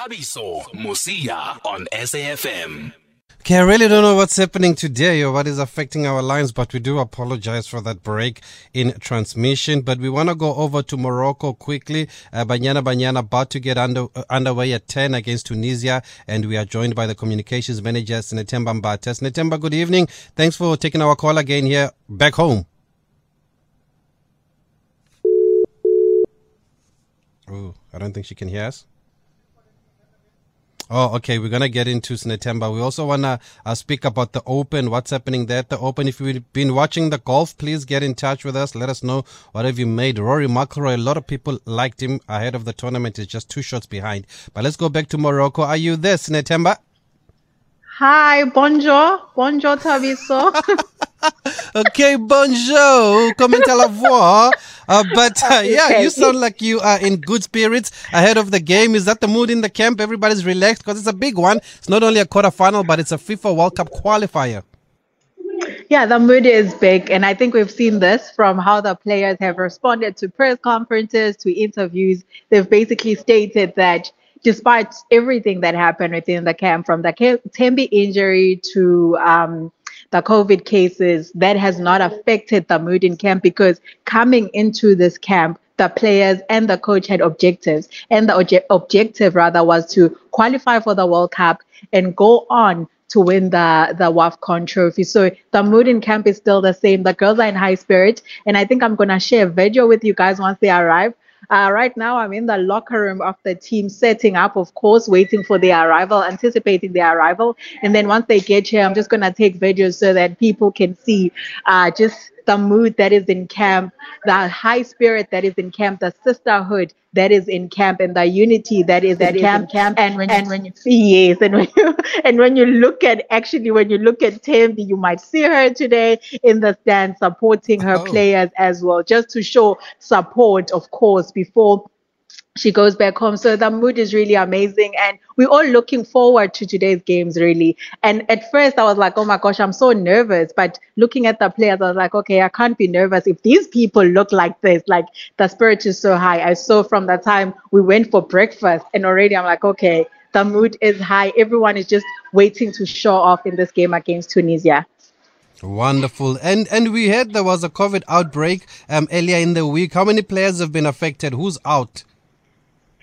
Thabiso Mosia on SAFM. Okay, I really don't know what's happening today or what is affecting our lines, but we do apologize for that break in transmission. But we want to go over to Morocco quickly. Uh, Banyana Banyana about to get under, uh, underway at 10 against Tunisia, and we are joined by the communications manager, Sinetemba Mbata. Sinetemba, good evening. Thanks for taking our call again here back home. Oh, I don't think she can hear us. Oh, okay. We're going to get into Sinetemba. We also want to uh, speak about the Open, what's happening there at the Open. If you've been watching the golf, please get in touch with us. Let us know what have you made. Rory McIlroy, a lot of people liked him ahead of the tournament. He's just two shots behind. But let's go back to Morocco. Are you there, Sinetemba? Hi, bonjour. Bonjour, Thabiso. okay, bonjour. Comment à la voix? Uh, but uh, yeah, you sound like you are in good spirits ahead of the game. Is that the mood in the camp? Everybody's relaxed because it's a big one. It's not only a quarterfinal, but it's a FIFA World Cup qualifier. Yeah, the mood is big. And I think we've seen this from how the players have responded to press conferences, to interviews. They've basically stated that despite everything that happened within the camp, from the Thembi injury to um, the COVID cases, that has not affected the mood in camp because coming into this camp, the players and the coach had objectives. And the obje- objective, rather, was to qualify for the World Cup and go on to win the the WAFCON trophy. So the mood in camp is still the same. The girls are in high spirit, and I think I'm gonna share a video with you guys once they arrive. Uh, right now, I'm in the locker room of the team, setting up, of course, waiting for their arrival, anticipating their arrival. And then once they get here, I'm just going to take videos so that people can see uh, just the mood that is in camp, the high spirit that is in camp, the sisterhood that is in camp, and the unity that is that in, is camp. in camp. And when and you, when you see yes, and when you and when you look at actually when you look at Thembi, you might see her today in the stand supporting her oh. players as well, just to show support, of course, before she goes back home. So the mood is really amazing. And we're all looking forward to today's games, really. And at first, I was like, oh my gosh, I'm so nervous. But looking at the players, I was like, okay, I can't be nervous if these people look like this. Like the spirit is so high. I saw from the time we went for breakfast, and already I'm like, okay, the mood is high. Everyone is just waiting to show off in this game against Tunisia. Wonderful. And and we heard there was a COVID outbreak um, earlier in the week. How many players have been affected? Who's out?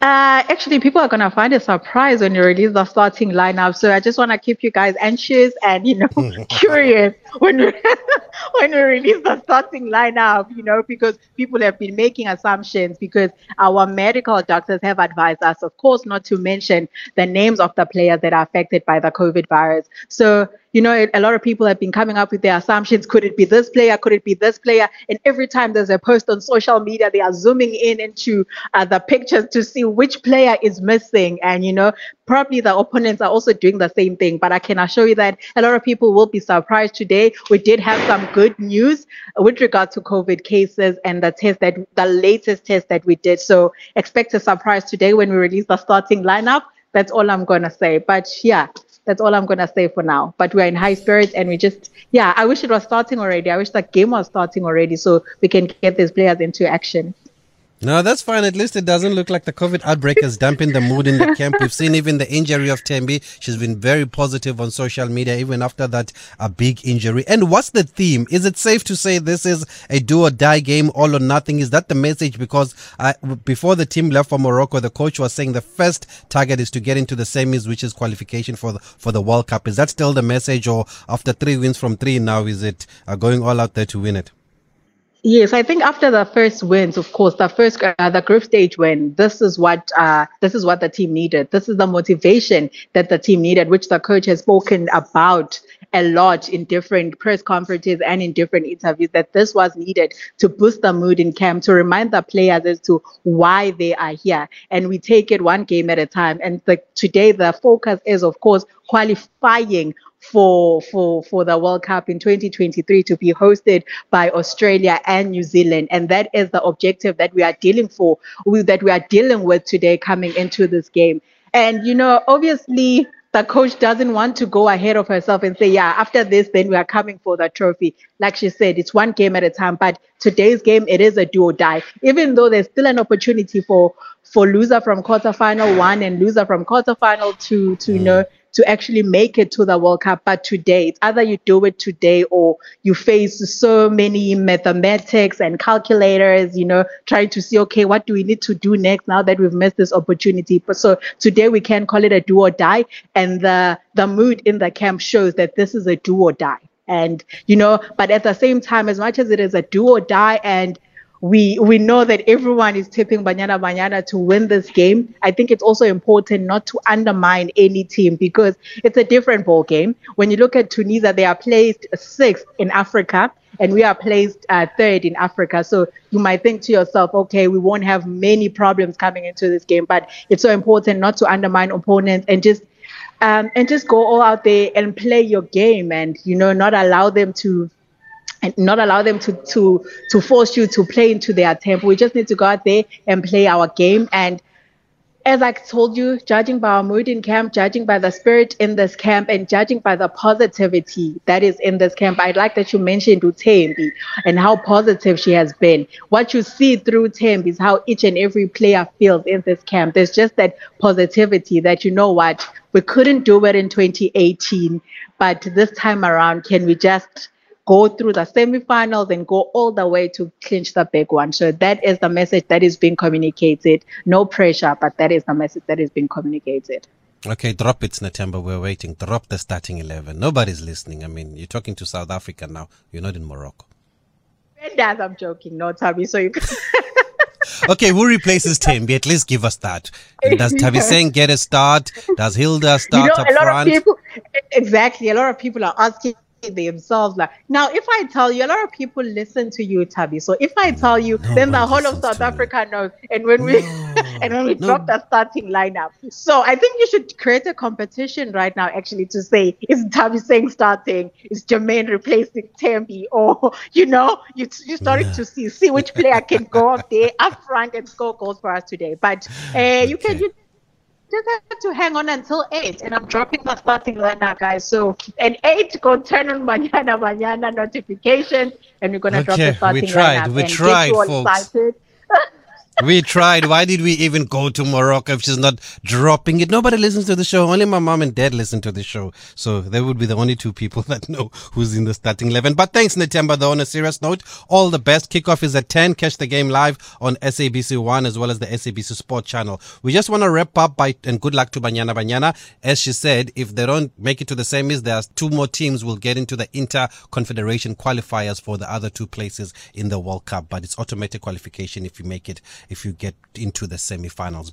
Uh, actually, people are gonna find a surprise when you release the starting lineup. So I just want to keep you guys anxious and you know curious when we, when we release the starting lineup. You know because people have been making assumptions because our medical doctors have advised us, of course, not to mention the names of the players that are affected by the COVID virus. So you know, a lot of people have been coming up with their assumptions. Could it be this player? Could it be this player? And every time there's a post on social media, they are zooming in into uh, the pictures to see which player is missing. And, you know, probably the opponents are also doing the same thing. But I can assure you that a lot of people will be surprised today. We did have some good news with regard to COVID cases and the test that the latest test that we did. So expect a surprise today when we release the starting lineup. That's all I'm going to say. But yeah, that's all I'm gonna say for now. But we're in high spirits and we just yeah, I wish it was starting already. I wish the game was starting already so we can get these players into action. No, that's fine. At least it doesn't look like the COVID outbreak is damping the mood in the camp. We've seen even the injury of Thembi. She's been very positive on social media, even after that a big injury. And what's the theme? Is it safe to say this is a do or die game, all or nothing? Is that the message? Because uh, before the team left for Morocco, the coach was saying the first target is to get into the semis, which is qualification for the, for the World Cup. Is that still the message, or after three wins from three now, is it uh, going all out there to win it? Yes, I think after the first wins, of course, the first uh, the group stage win, this is what uh, this is what the team needed. This is the motivation that the team needed, which the coach has spoken about a lot in different press conferences and in different interviews. That this was needed to boost the mood in camp, to remind the players as to why they are here, and we take it one game at a time. And the, today, the focus is, of course, qualifying for for for the World Cup in 2023 to be hosted by Australia and New Zealand, and that is the objective that we are dealing for, that we are dealing with today coming into this game. And you know, obviously, the coach doesn't want to go ahead of herself and say, yeah, after this, then we are coming for the trophy. Like she said, it's one game at a time. But today's game, it is a do or die. Even though there's still an opportunity for for loser from quarterfinal one and loser from quarterfinal two to you know to actually make it to the World Cup. But today, it's either you do it today or you face so many mathematics and calculators, you know, trying to see, okay, what do we need to do next now that we've missed this opportunity? But so today we can call it a do or die. And the, the mood in the camp shows that this is a do or die. And, you know, but at the same time, as much as it is a do or die and we we know that everyone is tipping Banyana Banyana to win this game. I think it's also important not to undermine any team because it's a different ball game. When you look at Tunisia, they are placed sixth in Africa and we are placed uh, third in Africa. So you might think to yourself, okay, we won't have many problems coming into this game, but it's so important not to undermine opponents and just um, and just go all out there and play your game and you know not allow them to and not allow them to to to force you to play into their tempo. We just need to go out there and play our game. And as I told you, judging by our mood in camp, judging by the spirit in this camp, and judging by the positivity that is in this camp, I'd like that you mentioned Utembi and how positive she has been. What you see through Thembi is how each and every player feels in this camp. There's just that positivity that you know what we couldn't do it in 2018, but this time around, can we just go through the semifinals and go all the way to clinch the big one. So that is the message that is being communicated. No pressure, but that is the message that is being communicated. Okay, drop it, Natemba. We're waiting. Drop the starting 11. Nobody's listening. I mean, you're talking to South Africa now. You're not in Morocco. And as I'm joking, no, Tabby. So you can. okay, who replaces Thembi? At least give us that. Does Thabiseng get a start? Does Hilda start you know, up a lot front? Of people, exactly. A lot of people are asking themselves like now if i tell you a lot of people listen to you tabi. So if i tell you No then the whole of south africa knows and when we and when we no. drop the starting lineup. So i think you should create a competition right now actually to say is tabi saying starting? Is jermaine replacing Thembi? Or you know you you starting to see see which player can go up there up front and score goals for us today. But uh, you can you just have to hang on until eight, and I'm dropping the starting lineup, guys. So at eight, go turn on Banyana Banyana notifications, and we're gonna drop the starting we tried, lineup we and tried, get you all folks. excited. We tried. Why did we even go to Morocco if she's not dropping it? Nobody listens to the show. Only my mom and dad listen to the show. So they would be the only two people that know who's in the starting 11. But thanks, Natemba, though, on a serious note. All the best. Kickoff is at 10. Catch the game live on SABC 1 as well as the SABC Sport channel. We just want to wrap up by, and good luck to Banyana Banyana. As she said, if they don't make it to the semis, there are two more teams will get into the Inter Confederation qualifiers for the other two places in the World Cup. But it's automatic qualification if you make it, if you get into the semifinals.